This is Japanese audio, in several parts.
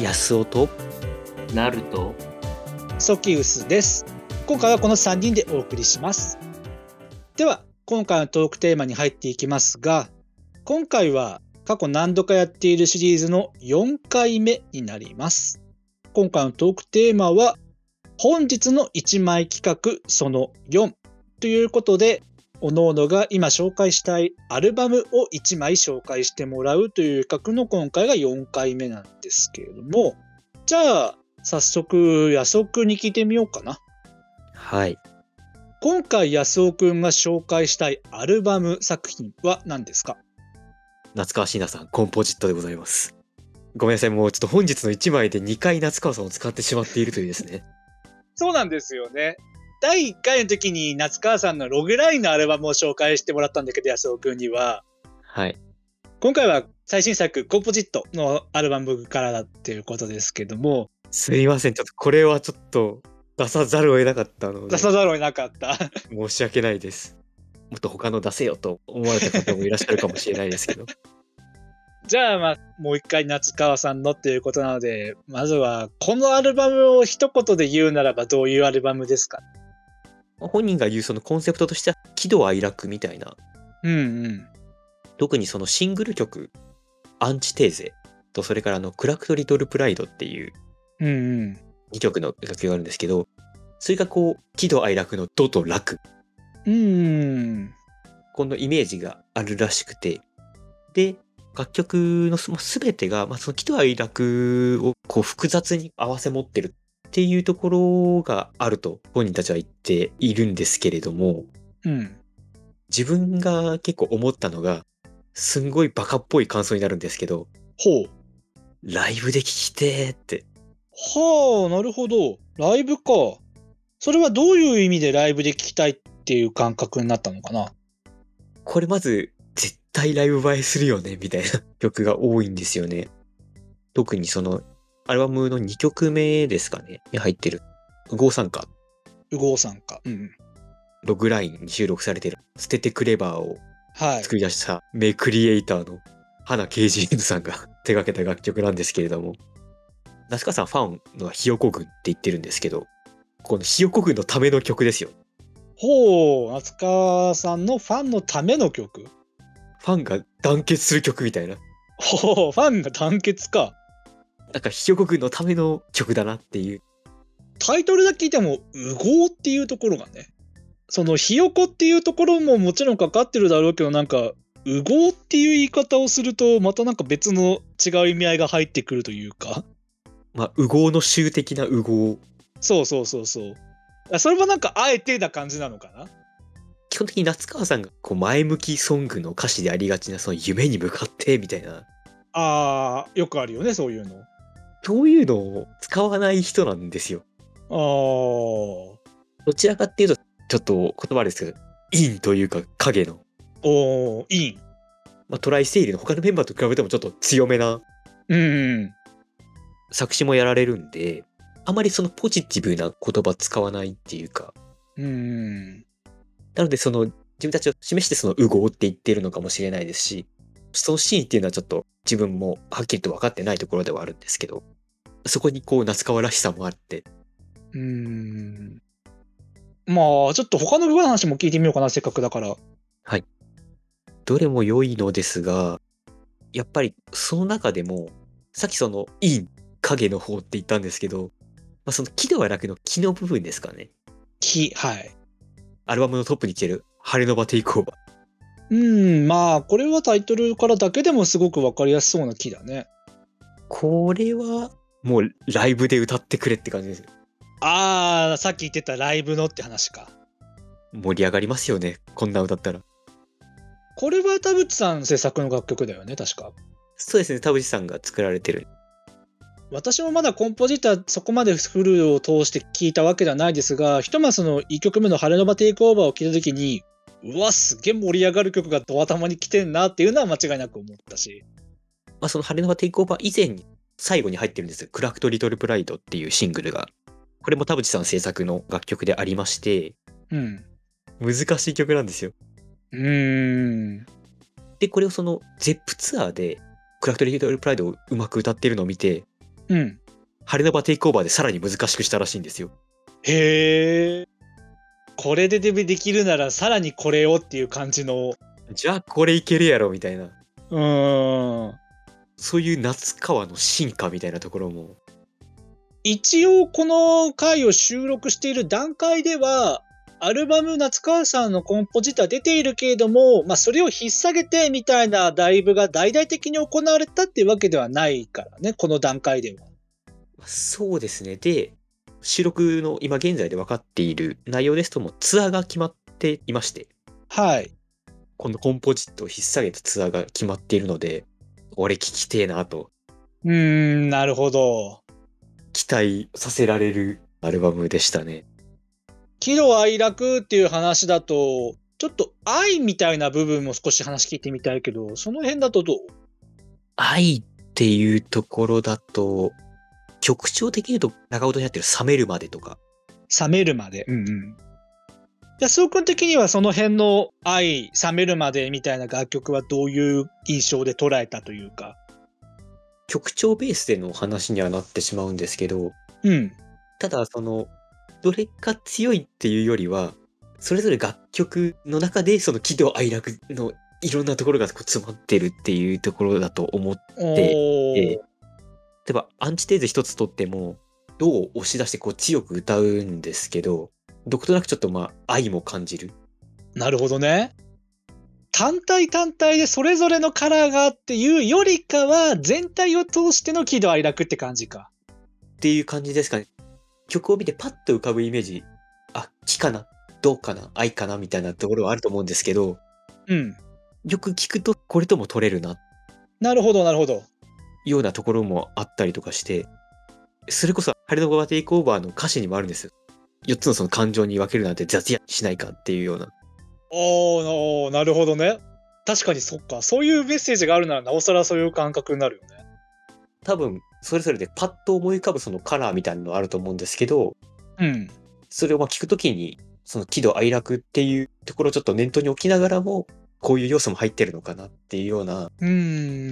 安尾となるとソキウスです。今回はこの3人でお送りします。では今回のトークテーマに入っていきますが今回は過去何度かやっているシリーズの4回目になります。今回のトークテーマは、本日の1枚企画その4ということで、おのおのが今紹介したいアルバムを1枚紹介してもらうという企画の今回が4回目なんですけれども、じゃあ、早速、安尾くんに聞いてみようかな。はい。今回安尾くんが紹介したいアルバム作品は何ですか？夏川椎名さん、コンポジットでございます。ごめんなさい、もうちょっと本日の1枚で2回夏川さんを使ってしまっているというですね。そうなんですよね。第1回の時に夏川さんのログラインのアルバムを紹介してもらったんだけど、安尾くんには。はい。今回は最新作、コンポジットのアルバムからだっていうことですけども、すいません、ちょっとこれはちょっと出さざるを得なかったので、出さざるを得なかった。申し訳ないです。もっと他の出せよと思われた方もいらっしゃるかもしれないですけど。じゃあ、まあ、もう一回夏川さんのっていうことなので、まずは、このアルバムを一言で言うならばどういうアルバムですか？本人が言うそのコンセプトとしては喜怒哀楽みたいなうんうん。特にそのシングル曲「アンチテーゼ」とそれからあの「クラクト・リトル・プライド」っていううんうん。2曲の楽曲があるんですけどそれがこう喜怒哀楽の「怒」と「楽うんうん。」このイメージがあるらしくてで楽曲のす全てが、まあ、その喜怒哀楽をこう複雑に合わせ持ってるっていうところがあると本人たちは言っているんですけれどもうん。自分が結構思ったのがすんごいバカっぽい感想になるんですけどほう。ライブで聴きてーってはあ、なるほど。ライブか。それはどういう意味でライブで聴きたいっていう感覚になったのかな？これまず絶対ライブ映えするよねみたいな曲が多いんですよね。特にそのアルバムの2曲目ですかねに入ってる「ゴー参加ウゴーさんか。うん。ログラインに収録されてる「捨ててクレバー」をはい。作り出した名クリエイターの花啓司さんが 手掛けた楽曲なんですけれども夏川さんファンのはひよこ軍って言ってるんですけどこのひよこ軍のための曲ですよ。ほう、夏川さんのファンのための曲？ファンが団結する曲みたいな。ほう、ファンが団結か。なんかひよこ軍のための曲だなっていうタイトルだけ聞いても、ウゴーっていうところがね。その、ひよこっていうところももちろんかかってるだろうけど、なんか、ウゴーっていう言い方をすると、またなんか別の違う意味合いが入ってくるというか。まあ、右合の集的な右合。そうそうそうそう。あそれはなんかあえてな感じなのかな？基本的に夏川さんがこう前向きソングの歌詞でありがちなその夢に向かってみたいな、あー、よくあるよね、そういうの。そういうのを使わない人なんですよ。あー。どちらかっていうと、ちょっと言葉ですけど、陰というか影の、おー、いい。まあ、トライセイリの他のメンバーと比べてもちょっと強めなうんうん。作詞もやられるんで、あまりそのポジティブな言葉使わないっていうか、うん。なのでその自分たちを示してその右合って言ってるのかもしれないですし、そのシーンっていうのはちょっと自分もはっきりと分かってないところではあるんですけど、そこにこう夏川らしさもあって、うーん。まあ、ちょっと他の部分の話も聞いてみようかな、せっかくだから。どれも良いのですが、やっぱりその中でも、さっきその陰、影の方って言ったんですけど、まあ、その喜怒哀楽の気の部分ですかね。き、はい。アルバムのトップに来てる晴れの場テイクオーバー。うん、まあ、これはタイトルからだけでもすごくわかりやすそうな木だね。これはもうライブで歌ってくれって感じですよ。ああ、さっき言ってたライブのって話か。盛り上がりますよね。こんな歌ったら。これは田淵さん制作の楽曲だよね、確か。そうですね。田淵さんが作られてる。私もまだコンポジッターそこまでフルを通して聞いたわけではないですが、ひとまずその1曲目の晴れの場テイクオーバーを聞いたときに、うわ、すげえ盛り上がる曲がドア玉に来てんなっていうのは間違いなく思ったし。まあ、その晴れの場テイクオーバー以前に最後に入ってるんですよ。クラクト・リトル・プライドっていうシングルが。これも田淵さん制作の楽曲でありまして、うん。難しい曲なんですよ。うーん。で、これをその ZEP ツアーでクラクト・リトル・プライドをうまく歌ってるのを見て、うん。晴れの場テイクオーバーでさらに難しくしたらしいんですよ。へえ。これででできるならさらにこれをっていう感じの。じゃあこれいけるやろみたいな。うーん。そういう夏川の進化みたいなところも。一応この回を収録している段階では、アルバム夏川さんのコンポジットは出ているけれども、まあそれを引っ提げてみたいなライブが大々的に行われたっていうわけではないからね、この段階では。そうですね。で、収録の今現在で分かっている内容ですともツアーが決まっていまして、はい。このコンポジットを引っ提げたツアーが決まっているので、俺聞きてえなとうーん、なるほど。期待させられるアルバムでしたね。喜怒哀楽っていう話だと、ちょっと愛みたいな部分も少し話聞いてみたいけど、その辺だとどう？愛っていうところだと、曲調的に言うと長尾にやってる冷めるまでとか、冷めるまで。うんうん。安尾君的にはその辺の愛、冷めるまでみたいな楽曲はどういう印象で捉えたというか。曲調ベースでの話にはなってしまうんですけど、うん。ただその、どれが強いっていうよりは、それぞれ楽曲の中でその喜怒哀楽のいろんなところがこう詰まってるっていうところだと思って、例えばアンチテーゼ一つとっても、どう押し出してこう強く歌うんですけど、どことなくちょっとまあ愛も感じる。なるほどね。単体単体でそれぞれのカラーがっていうよりかは、全体を通しての喜怒哀楽って感じか。っていう感じですかね。曲を見てパッと浮かぶイメージ、あ、気かな？どうかな？愛かな？みたいなところはあると思うんですけど、うん。よく聞くとこれとも取れるななるほど、なるほど。ようなところもあったりとかして、それこそ、ハリドバーテイクオーバーの歌詞にもあるんですよ。4つのその感情に分けるなんて雑やしないかっていうような。おなるほどね。確かにそっか。そういうメッセージがあるならなおさらそういう感覚になるよね。多分、それぞれでパッと思い浮かぶそのカラーみたいなのあると思うんですけど、うん。それをまあ聞くときに、その喜怒哀楽っていうところをちょっと念頭に置きながらも、こういう要素も入ってるのかなっていうような。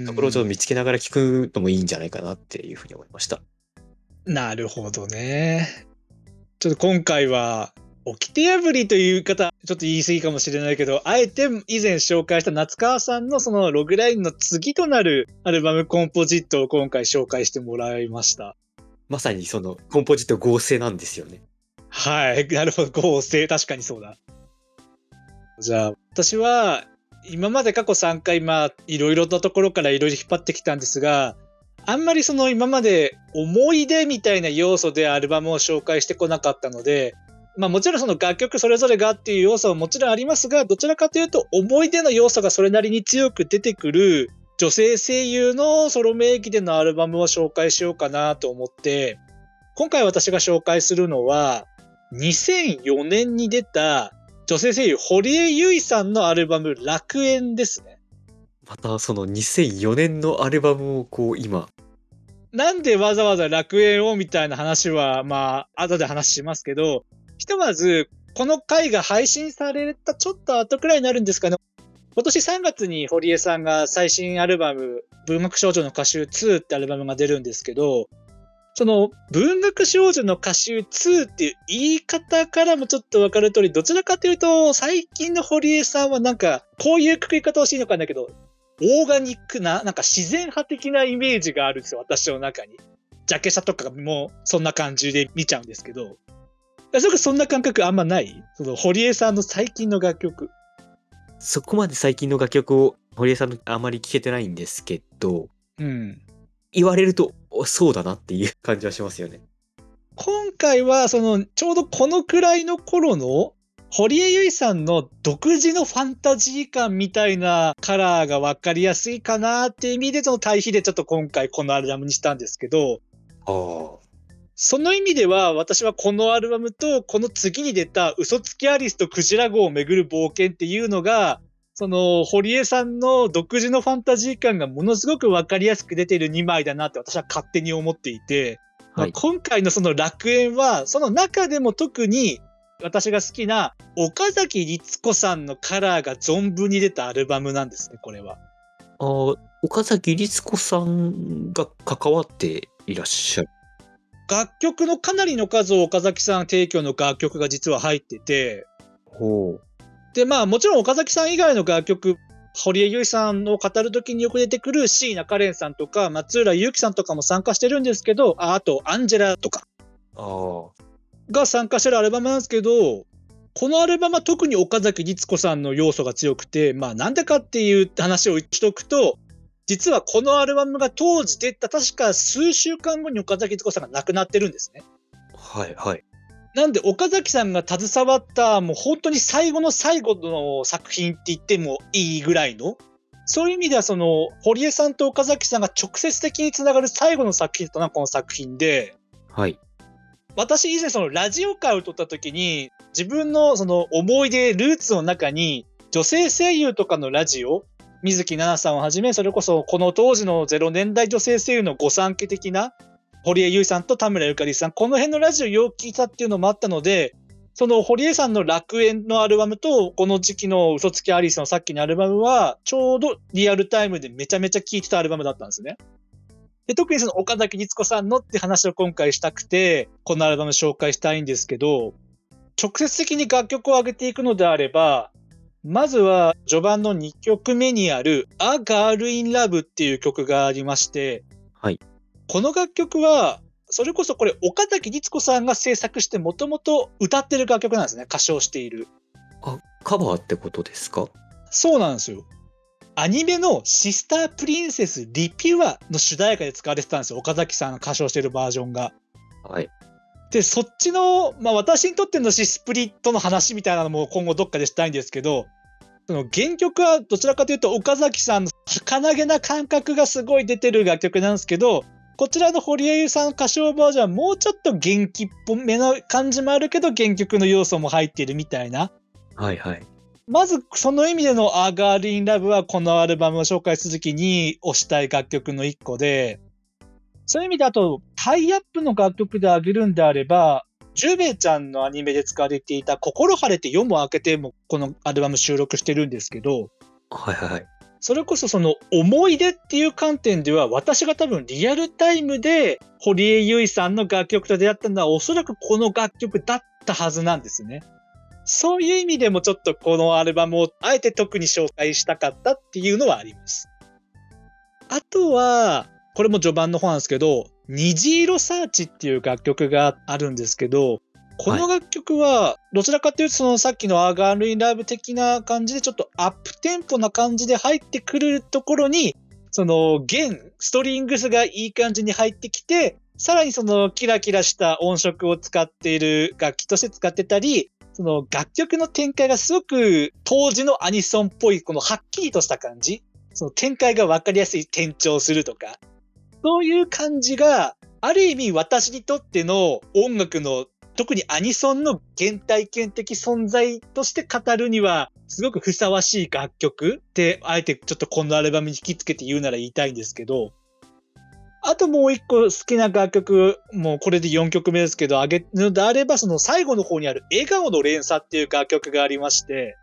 ところをちょっと見つけながら聞くのもいいんじゃないかなっていうふうに思いました。なるほどね。ちょっと今回は、掟破りという方、ちょっと言い過ぎかもしれないけど、あえて以前紹介した夏川さんのそのログラインの次となるアルバムコンポジットを今回紹介してもらいました。まさにそのコンポジット合成なんですよね。はい。なるほど。合成。確かにそうだ。じゃあ、私は、今まで過去3回、まあ、いろいろなところからいろいろ引っ張ってきたんですが、あんまりその今まで思い出みたいな要素でアルバムを紹介してこなかったので、まあもちろんその楽曲それぞれがっていう要素はもちろんありますが、どちらかというと思い出の要素がそれなりに強く出てくる女性声優のソロ名義でのアルバムを紹介しようかなと思って、今回私が紹介するのは、2004年に出た女性声優堀江由衣さんのアルバム楽園ですね。またその2004年のアルバムをこう今、なんでわざわざ楽園をみたいな話は、まあ、後で話しますけど、ひとまず、この回が配信されたちょっと後くらいになるんですかね。今年3月に堀江さんが最新アルバム、文学少女の歌集2ってアルバムが出るんですけど、その文学少女の歌集2っていう言い方からもちょっとわかる通り、どちらかというと、最近の堀江さんはなんか、こういうくくり方をしていいのかんだけど、オーガニックな、なんか自然派的なイメージがあるんですよ、私の中に。ジャケ写とかもそんな感じで見ちゃうんですけど。それそんな感覚あんまない？その堀江さんの最近の楽曲。そこまで最近の楽曲を堀江さんのあまり聞けてないんですけど、うん。言われると、おそうだなっていう 感じはしますよね。今回は、その、ちょうどこのくらいの頃の、堀江由衣さんの独自のファンタジー感みたいなカラーが分かりやすいかなっていう意味で、その対比でちょっと今回このアルバムにしたんですけど。その意味では、私はこのアルバムと、この次に出た嘘つきアリスとクジラ号をめぐる冒険っていうのが、その、堀江さんの独自のファンタジー感がものすごくわかりやすく出てる2枚だなって私は勝手に思っていて、まあはい今回のその楽園は、その中でも特に私が好きな岡崎律子さんのカラーが存分に出たアルバムなんですね、これは。ああ、岡崎律子さんが関わっていらっしゃる。楽曲のかなりの数を岡崎さん提供の楽曲が実は入ってて、ほう。で、まあもちろん岡崎さん以外の楽曲、堀江由衣さんを語るときによく出てくる椎名カレンさんとか松浦祐樹さんとかも参加してるんですけど、ああとアンジェラとか。が参加してるアルバムなんですけど、このアルバムは特に岡崎律子さんの要素が強くて、まあなんでかっていう話をしとくと、実はこのアルバムが当時出た確か数週間後に岡崎律子さんが亡くなってるんですね。はいはい。なんで岡崎さんが携わったもう本当に最後の最後の作品って言ってもいいぐらいの？そういう意味ではその堀江さんと岡崎さんが直接的につながる最後の作品だったのはこの作品ではい。私以前そのラジオ会を撮った時に自分のその思い出ルーツの中に女性声優とかのラジオ水木奈々さんをはじめそれこそこの当時の0年代女性声優の御三家的な堀江由衣さんと田村ゆかりさんこの辺のラジオよく聞いたっていうのもあったのでその堀江さんの楽園のアルバムとこの時期の嘘つきアリスのさっきのアルバムはちょうどリアルタイムでめちゃめちゃ聴いてたアルバムだったんですね。で特にその岡崎律子さんのって話を今回したくてこのアルバム紹介したいんですけど直接的に楽曲を上げていくのであればまずは序盤の2曲目にある「A Girl in Love」っていう曲がありまして、この楽曲はそれこそこれ岡崎律子さんが制作してもともと歌ってる楽曲なんですね。歌唱している。あ、カバーってことですか？そうなんですよ。アニメのシスタープリンセスリピュアの主題歌で使われてたんですよ。岡崎さんが歌唱してるバージョンが。はい。で、そっちの、まあ私にとってのシスプリットの話みたいなのも今後どっかでしたいんですけど、その原曲はどちらかというと岡崎さんの儚げな感覚がすごい出てる楽曲なんですけど、こちらの堀江由さん歌唱バージョンはもうちょっと元気っぽめな感じもあるけど原曲の要素も入っているみたいな。はいはい。まずその意味での A Girl in Love はこのアルバムを紹介するときに推したい楽曲の一個で、そういう意味であとタイアップの楽曲であげるんであれば、ジュベちゃんのアニメで使われていた心晴れて夜も明けてもこのアルバム収録してるんですけど、はいはいはい。それこそその思い出っていう観点では私が多分リアルタイムで堀江由衣さんの楽曲と出会ったのはおそらくこの楽曲だったはずなんですね。そういう意味でもちょっとこのアルバムをあえて特に紹介したかったっていうのはあります。あとは、これも序盤の方なんですけど、虹色サーチっていう楽曲があるんですけど、この楽曲は、どちらかというと、そのさっきのアガールインラブ的な感じで、ちょっとアップテンポな感じで入ってくるところに、その弦、ストリングスがいい感じに入ってきて、さらにそのキラキラした音色を使っている楽器として使ってたり、その楽曲の展開がすごく当時のアニソンっぽい、このはっきりとした感じ、その展開がわかりやすい転調するとか、そういう感じが、ある意味私にとっての音楽の特にアニソンの原体験的存在として語るには、すごくふさわしい楽曲って、あえてちょっとこのアルバムに引き付けて言うなら言いたいんですけど、あともう一個好きな楽曲、もうこれで4曲目ですけど、あげるのであれば、その最後の方にある笑顔の連鎖っていう楽曲がありまして、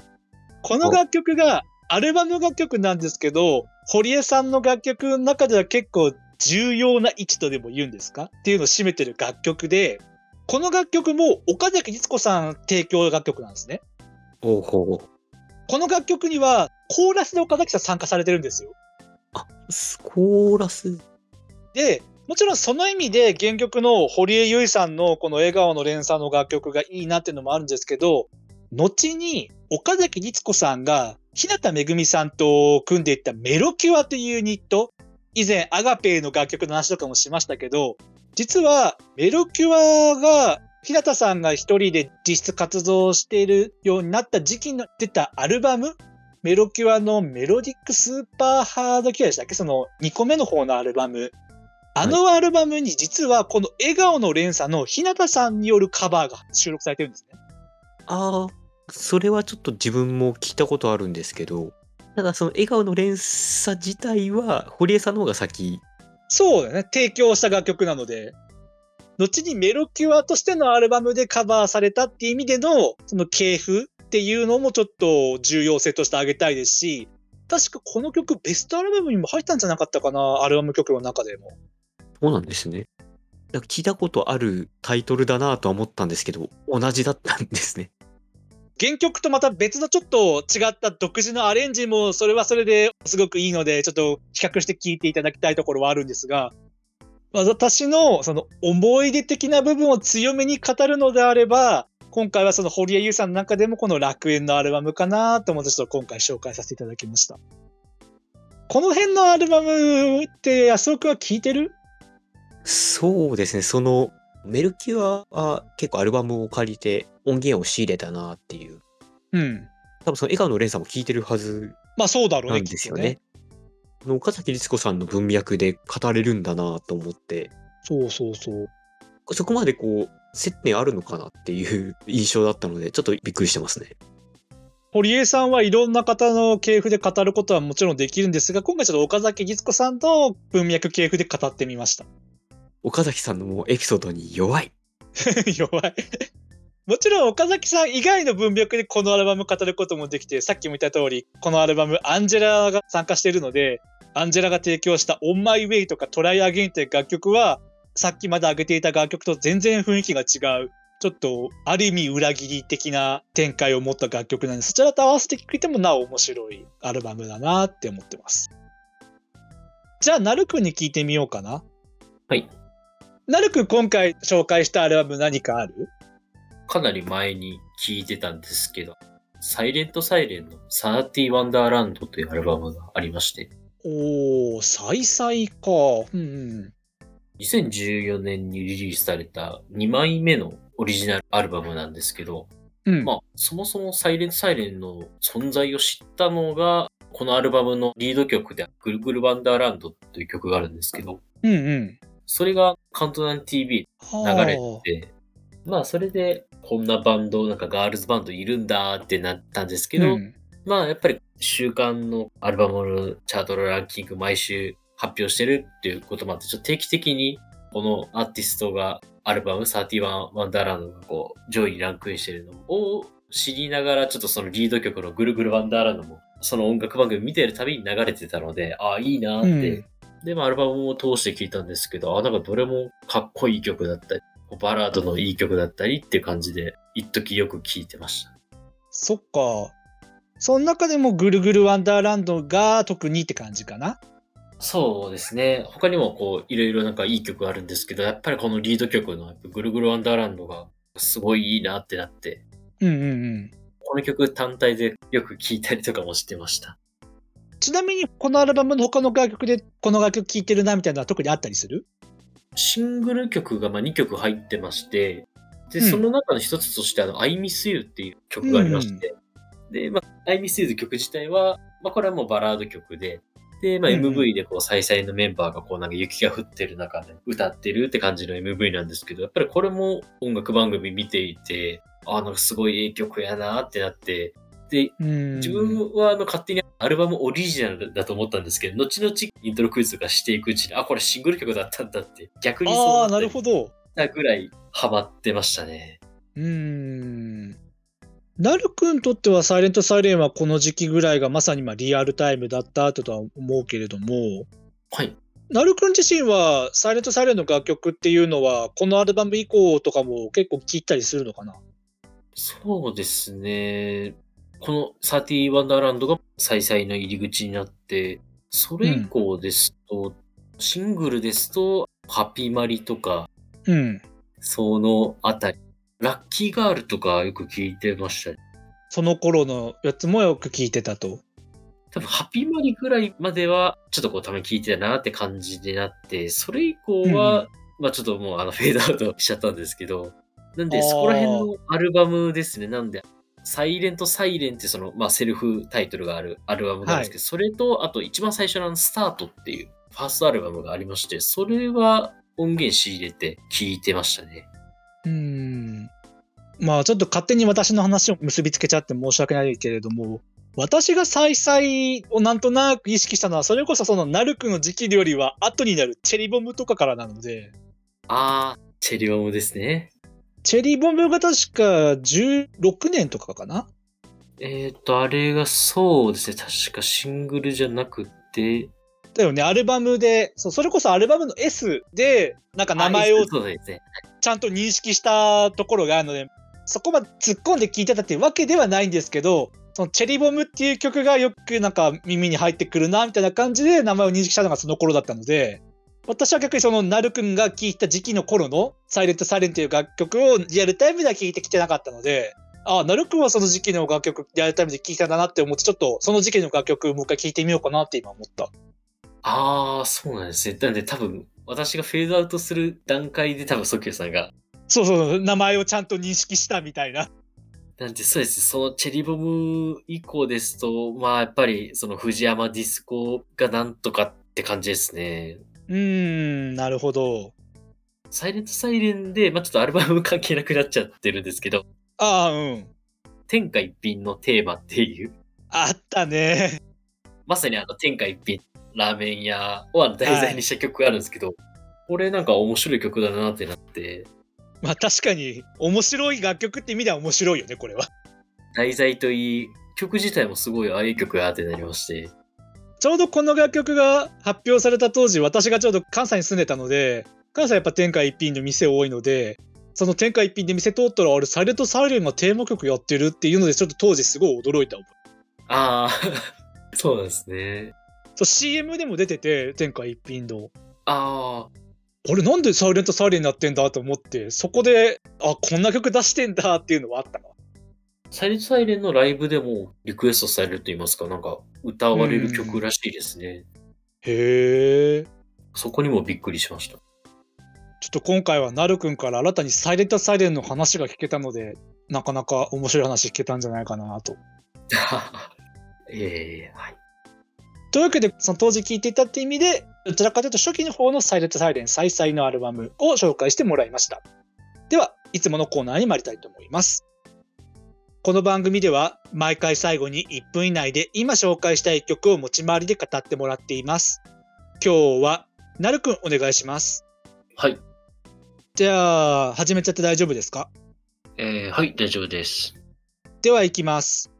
この楽曲がアルバム楽曲なんですけど、堀江さんの楽曲の中では結構重要な位置とでも言うんですか？っていうのを占めてる楽曲で、この楽曲も岡崎律子さん提供楽曲なんですね。おうほう。この楽曲にはコーラスで岡崎さん参加されてるんですよ。あ、スコーラス？で、もちろんその意味で原曲の堀江由衣さんのこの笑顔の連鎖の楽曲がいいなっていうのもあるんですけど、後に岡崎律子さんが日向めぐみさんと組んでいったメロキュアというユニット、以前アガペーの楽曲の話とかもしましたけど、実はメロキュアが日向さんが一人で実質活動しているようになった時期に出たアルバム、メロキュアのメロディックスーパーハードキュアでしたっけ？その2個目の方のアルバム。あのアルバムに実はこの笑顔の連鎖の日向さんによるカバーが収録されてるんですね。ああ、それはちょっと自分も聞いたことあるんですけど、ただその笑顔の連鎖自体は堀江さんの方が先。そうだね。提供した楽曲なので。後にメロキュアとしてのアルバムでカバーされたっていう意味での、その系譜っていうのもちょっと重要性としてあげたいですし、確かこの曲ベストアルバムにも入ったんじゃなかったかな、アルバム曲の中でも。そうなんですね。なんか聞いたことあるタイトルだなとは思ったんですけど、同じだったんですね。原曲とまた別のちょっと違った独自のアレンジもそれはそれですごくいいので、ちょっと比較して聴いていただきたいところはあるんですが、私のその思い出的な部分を強めに語るのであれば、今回はその堀江優さんの中でもこの楽園のアルバムかなと思ってちょっと今回紹介させていただきました。この辺のアルバムって安尾くんは聴いてる？そうですね、そのメルキュアは結構アルバムを借りて音源を仕入れたなっていう。うん。多分その笑顔の連鎖も聞いてるはずまあそうだろうね、なんですよね。岡崎律子さんの文脈で語れるんだなと思って、そうそうそう。そこまでこう、接点あるのかなっていう 印象だったので、ちょっとびっくりしてますね。堀江さんはいろんな方の系譜で語ることはもちろんできるんですが、今回ちょっと岡崎律子さんの文脈系譜で語ってみました。岡崎さんのもうエピソードに弱い。弱い。もちろん岡崎さん以外の文脈でこのアルバム語ることもできて、さっきも言った通り、このアルバムアンジェラが参加しているので、アンジェラが提供した On My Way とか Try Again という楽曲は、さっきまで挙げていた楽曲と全然雰囲気が違う。ちょっと、ある意味裏切り的な展開を持った楽曲なんで、そちらと合わせて聴いてもなお面白いアルバムだなって思ってます。じゃあ、なるくんに聞いてみようかな。はい。なるくん今回紹介したアルバム何かある？かなり前に聞いてたんですけど、サイレントサイレンのサーティワンダーランドというアルバムがありまして、おー、再々か。うんうん。2014年にリリースされた2枚目のオリジナルアルバムなんですけど、うん。まあ、そもそもサイレントサイレンの存在を知ったのが、このアルバムのリード曲で、グルグルワンダーランドという曲があるんですけど、うんうん。それがカウントダウン TV は流れて、まあそれでこんなバンド、なんかガールズバンドいるんだってなったんですけど、うん。まあやっぱり週間のアルバムのチャートのランキング毎週発表してるっていうこともあって、ちょっと定期的にこのアーティストがアルバム31ワンダーランドがこう上位にランクインしてるのを知りながらちょっとそのリード曲のぐるぐるワンダーランドもその音楽番組見てるたびに流れてたので、ああ、いいなって、うんで、まあアルバムを通して聴いたんですけど、あなんかどれもかっこいい曲だったり、バラードのいい曲だったりっていう感じで、一時よく聴いてました。そっか。その中でもぐるぐるワンダーランドが特にって感じかな？そうですね。他にもこう、いろいろなんかいい曲あるんですけど、やっぱりこのリード曲のぐるぐるワンダーランドがすごいいいなってなって、うんうんうん。この曲単体でよく聴いたりとかもしてました。ちなみにこのアルバムの他の楽曲でこの楽曲聴いてるなみたいなのは特にあったりする？シングル曲がまあ2曲入ってまして、で、うん。その中の一つとして、あの、I Miss You っていう曲がありまして、で、まあ、I Miss You の曲自体は、まあ、これはもうバラード曲で、で、まあ、うんうん。MV でこう、再々のメンバーがこう、なんか雪が降ってる中で歌ってるって感じの MV なんですけど、やっぱりこれも音楽番組見ていて、あ、なんかすごいいい曲やなってなって、で、うん。自分はあの勝手にアルバムオリジナルだと思ったんですけど、後々イントロクイズとかしていくうちに、あ、これシングル曲だったんだって、逆にそうああ、なるほど。たぐらいハマってましたね。うーん。なるくんにとってはサイレントサイレンはこの時期ぐらいがまさにまあリアルタイムだったとは思うけれども、はい。なるくん自身はサイレントサイレンの楽曲っていうのはこのアルバム以降とかも結構聴いたりするのかな？そうですね。この30ワンダーランドが再々の入り口になって、それ以降ですと、シングルですと、ハッピーマリとか、うん。そのあたり、ラッキーガールとかよく聞いてましたね。その頃のやつもよく聴いてたと。多分、ハッピーマリぐらいまでは、ちょっとこう、たまに聞いてたなって感じになって、それ以降は、まあちょっともう、あの、フェードアウトしちゃったんですけど、なんで、そこら辺のアルバムですね。なんで、サイレントサイレンってその、まあセルフタイトルがあるアルバムがあるんですけど、それと、あと一番最初のスタートっていう、ファーストアルバムがありまして、それは音源仕入れて聴いてましたね。うーん。まあちょっと勝手に私の話を結びつけちゃって申し訳ないけれども、私が再々をなんとなく意識したのは、それこそそのナルクの時期よりは後になるチェリボムとかからなので、あー、チェリオムですね。チェリボムが確か16年とかかな？えっ、と、あれがそうですね。確かシングルじゃなくて、だよね、アルバムで、そうそれこそアルバムの S で、なんか名前を。ちゃんと認識したところがあるので、そこまで突っ込んで聞いてたっていうわけではないんですけど、そのチェリボムっていう曲がよくなんか耳に入ってくるなみたいな感じで名前を認識したのがその頃だったので、私は逆にそのナル君が聴いた時期の頃のサイレントサイレンという楽曲をリアルタイムでは聴いてきてなかったので、ああ、ナル君はその時期の楽曲リアルタイムで聴いたんだなって思って、ちょっとその時期の楽曲もう一回聴いてみようかなって今思った。あー、そうなんですね。なんで多分、私がフェードアウトする段階で多分、ソキューさんが、そうそう、名前をちゃんと認識したみたいな。なんでそうですね。そのチェリボム以降ですと、まあやっぱりその藤山ディスコがなんとかって感じですね。うーん、なるほど。サイレントサイレンで、まあちょっとアルバム関係なくなっちゃってるんですけど、ああ、うん。天下一品のテーマっていう、あったね。まさにあの天下一品、ラーメン屋をあの題材にした曲があるんですけど、これなんか面白い曲だなってなって、まあ確かに面白い楽曲って意味では面白いよね、これは。題材といい、曲自体もすごいああいう曲やってなりまして、ちょうどこの楽曲が発表された当時、私がちょうど関西に住んでたので、関西はやっぱ天下一品の店多いので、その天下一品で店通ったら、あれ、サイレントサイレンがテーマ曲やってるっていうので、ちょっと当時すごい驚いた。ああ、そうですね。そう CM でも出てて、天下一品の。ああ、あれ、なんでサイレントサイレンになってんだと思って、そこで、あ、こんな曲出してんだっていうのはあったな。サイレントサイレンのライブでもリクエストされると言いますか、なんか歌われる曲らしいですね。へえ。そこにもびっくりしました。ちょっと今回はなるくんから新たにサイレントサイレンの話が聞けたので、なかなか面白い話聞けたんじゃないかなと。ええはい。というわけで、その当時聴いていたって意味で、どちらかというと初期の方のサイレントサイレン再々のアルバムを紹介してもらいました。では、いつものコーナーに参りたいと思います。この番組では、毎回最後に1分以内で今紹介したい曲を持ち回りで語ってもらっています。今日は、なるくんお願いします。はい。じゃあ、始めちゃって大丈夫ですか？えー、はい、大丈夫です。では行きます。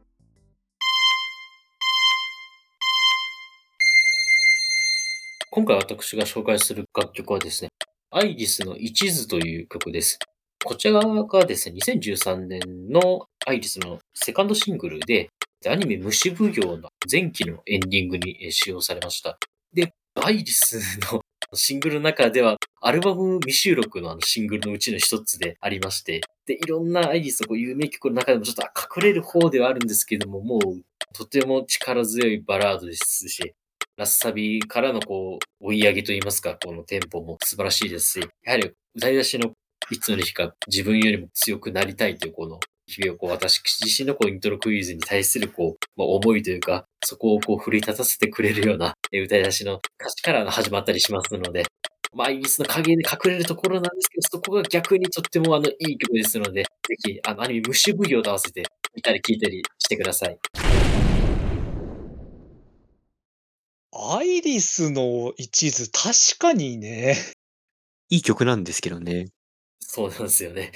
今回私が紹介する楽曲はですね、アイリスの一途という曲です。こちらがですね、2013年のアイリスのセカンドシングルで、アニメ虫奉行の前期のエンディングに使用されました。で、アイリスのシングルの中では、アルバム未収録のあのシングルのうちの一つでありまして、で、いろんなアイリスの有名曲の中でもちょっと隠れる方ではあるんですけども、もうとても力強いバラードですし、ラッサビからのこう、追い上げといいますか、このテンポも素晴らしいですし、やはり歌い出しのいつの日か自分よりも強くなりたいというこの日々をこう私自身のこうイントロクイズに対するこう、まあ、思いというか、そこをこう奮い立たせてくれるようなえ歌い出しの歌詞から始まったりしますので、まあ、イギリスの影に隠れるところなんですけど、そこが逆にとってもあのいい曲ですので、ぜひ、あの、アニメ虫奉行と合わせて見たり聞いたりしてください。アイリスの一途、確かにね。いい曲なんですけどね。そうなんですよね。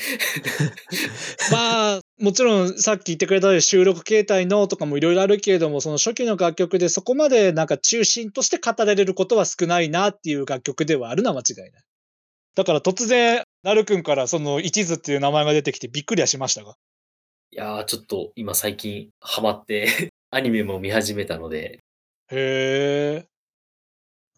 まあ、もちろんさっき言ってくれたように収録形態のとかもいろいろあるけれども、その初期の楽曲でそこまでなんか中心として語られることは少ないなっていう楽曲ではあるのは間違いない。だから突然、なるくんからその一途っていう名前が出てきてびっくりはしましたが。いやー、ちょっと今最近ハマって、アニメも見始めたので、へえ。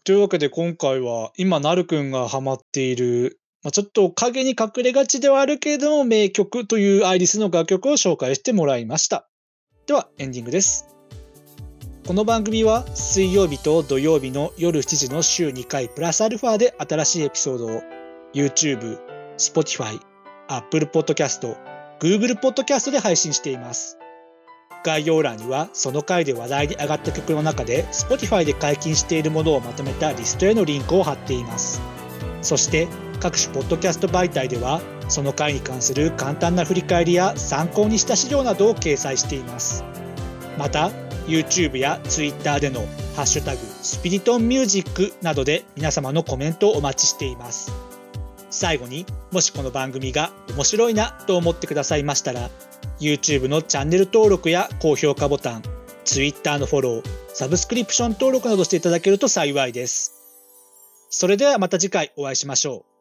というわけで今回は今なるくんがハマっている、まあ、ちょっと影に隠れがちではあるけれども名曲というアイリスの楽曲を紹介してもらいました。ではエンディングです。この番組は水曜日と土曜日の夜7時の週2回プラスアルファで新しいエピソードを YouTube、Spotify、Apple Podcast、Google Podcast で配信しています。概要欄にはその回で話題に上がった曲の中で Spotify で解禁しているものをまとめたリストへのリンクを貼っていますそして各種ポッドキャスト媒体ではその回に関する簡単な振り返りや参考にした資料などを掲載しています。また YouTube や Twitter での「ハッシュタグスピリトンミュージック」などで皆様のコメントをお待ちしています。最後にもしこの番組が面白いなと思ってくださいましたら YouTube のチャンネル登録や高評価ボタン Twitter のフォローサブスクリプション登録などしていただけると幸いです。それではまた次回お会いしましょう。